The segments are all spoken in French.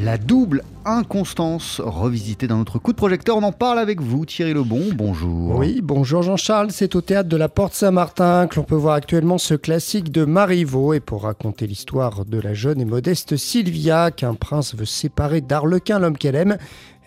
La double inconstance, revisitée dans notre coup de projecteur. On en parle avec vous, Thierry Lebon. Bonjour. Oui, bonjour Jean-Charles. C'est au théâtre de la Porte Saint-Martin que l'on peut voir actuellement ce classique de Marivaux. Et pour raconter l'histoire de la jeune et modeste Sylvia, qu'un prince veut séparer d'Arlequin, l'homme qu'elle aime,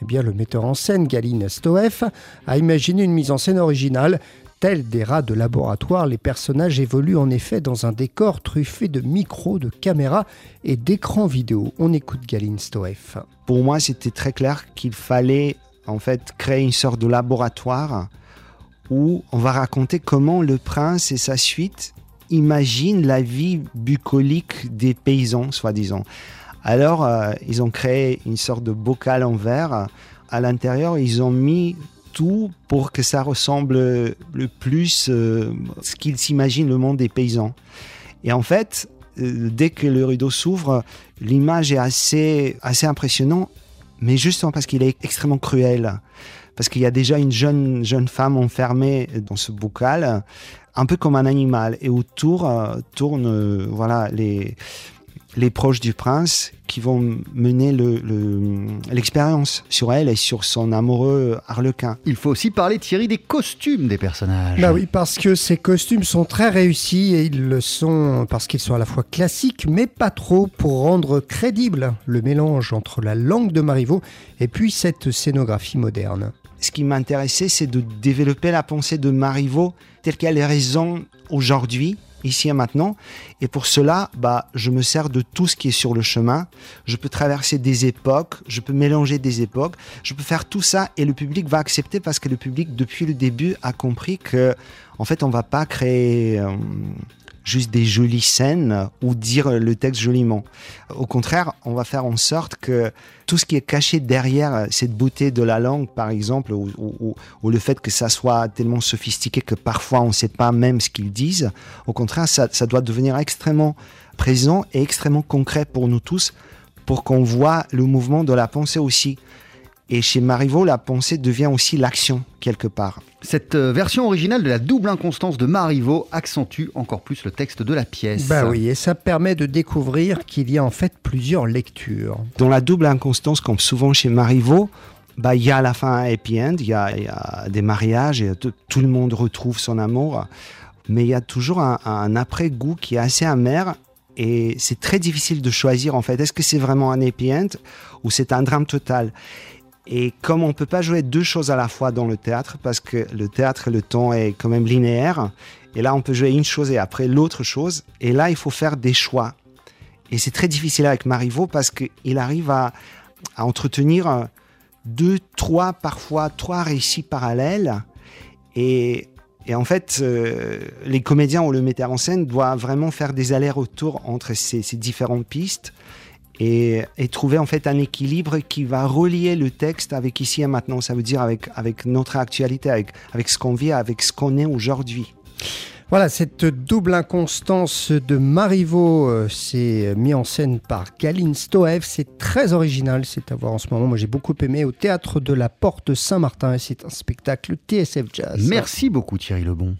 eh bien, le metteur en scène, Galine Stoeff, a imaginé une mise en scène originale Tels des rats de laboratoire, les personnages évoluent en effet dans un décor truffé de micros, de caméras et d'écrans vidéo. On écoute Galine Stoeff. Pour moi, c'était très clair qu'il fallait en fait créer une sorte de laboratoire où on va raconter comment le prince et sa suite imaginent la vie bucolique des paysans, soi-disant. Alors, euh, ils ont créé une sorte de bocal en verre. À l'intérieur, ils ont mis tout pour que ça ressemble le plus euh, ce qu'ils s'imaginent le monde des paysans. Et en fait, euh, dès que le rideau s'ouvre, l'image est assez, assez impressionnante, mais justement parce qu'il est extrêmement cruel. Parce qu'il y a déjà une jeune, jeune femme enfermée dans ce bocal, un peu comme un animal. Et autour euh, tournent voilà, les, les proches du prince qui vont mener l'expérience le, sur elle et sur son amoureux Harlequin. Il faut aussi parler, Thierry, des costumes des personnages. Bah oui, parce que ces costumes sont très réussis et ils le sont parce qu'ils sont à la fois classiques mais pas trop pour rendre crédible le mélange entre la langue de Marivaux et puis cette scénographie moderne. Ce qui m'intéressait, c'est de développer la pensée de Marivaux telle qu'elle est raison aujourd'hui ici et maintenant. Et pour cela, bah, je me sers de tout ce qui est sur le chemin. Je peux traverser des époques, je peux mélanger des époques, je peux faire tout ça et le public va accepter parce que le public, depuis le début, a compris que, en fait, on va pas créer euh, juste des jolies scènes ou dire le texte joliment. Au contraire, on va faire en sorte que tout ce qui est caché derrière cette beauté de la langue, par exemple, ou, le fait que ça soit tellement sophistiqué que parfois on ne sait pas même ce qu'ils disent, au contraire, ça, doit devenir extrêmement présent et extrêmement concret pour nous tous pour qu'on voit le mouvement de la pensée aussi. Et chez Marivaux, la pensée devient aussi l'action, quelque part. Cette euh, version originale de la double inconstance de Marivaux accentue encore plus le texte de la pièce. Bah oui, et ça permet de découvrir qu'il y a en fait plusieurs lectures. Dans la double inconstance, comme souvent chez Marivaux, bah, il y a à la fin un happy end, il y, a, des mariages et tout le monde retrouve son amour. Mais il y a toujours un, un après-goût qui est assez amer et c'est très difficile de choisir en fait. Est-ce que c'est vraiment un happy end ou c'est un drame total? Et comme on ne peut pas jouer deux choses à la fois dans le théâtre, parce que le théâtre, le temps est quand même linéaire, et là on peut jouer une chose et après l'autre chose, et là il faut faire des choix. Et c'est très difficile avec Marivaux parce qu'il arrive à, entretenir deux, trois, parfois trois récits parallèles. Et, en fait, euh, les comédiens ou le metteur en scène doivent vraiment faire des allers-retours entre ces différentes pistes et, trouver en fait un équilibre qui va relier le texte avec ici et maintenant. Ça veut dire avec, avec notre actualité, avec, avec ce qu'on vit, avec ce qu'on est aujourd'hui. Voilà, cette double inconstance de Marivaux, euh, c'est mis en scène par Galine Stoev. C'est très original, c'est à voir en ce moment. Moi, j'ai beaucoup aimé au théâtre de la Porte Saint-Martin et c'est un spectacle TSF Jazz. Merci beaucoup, Thierry Lebon.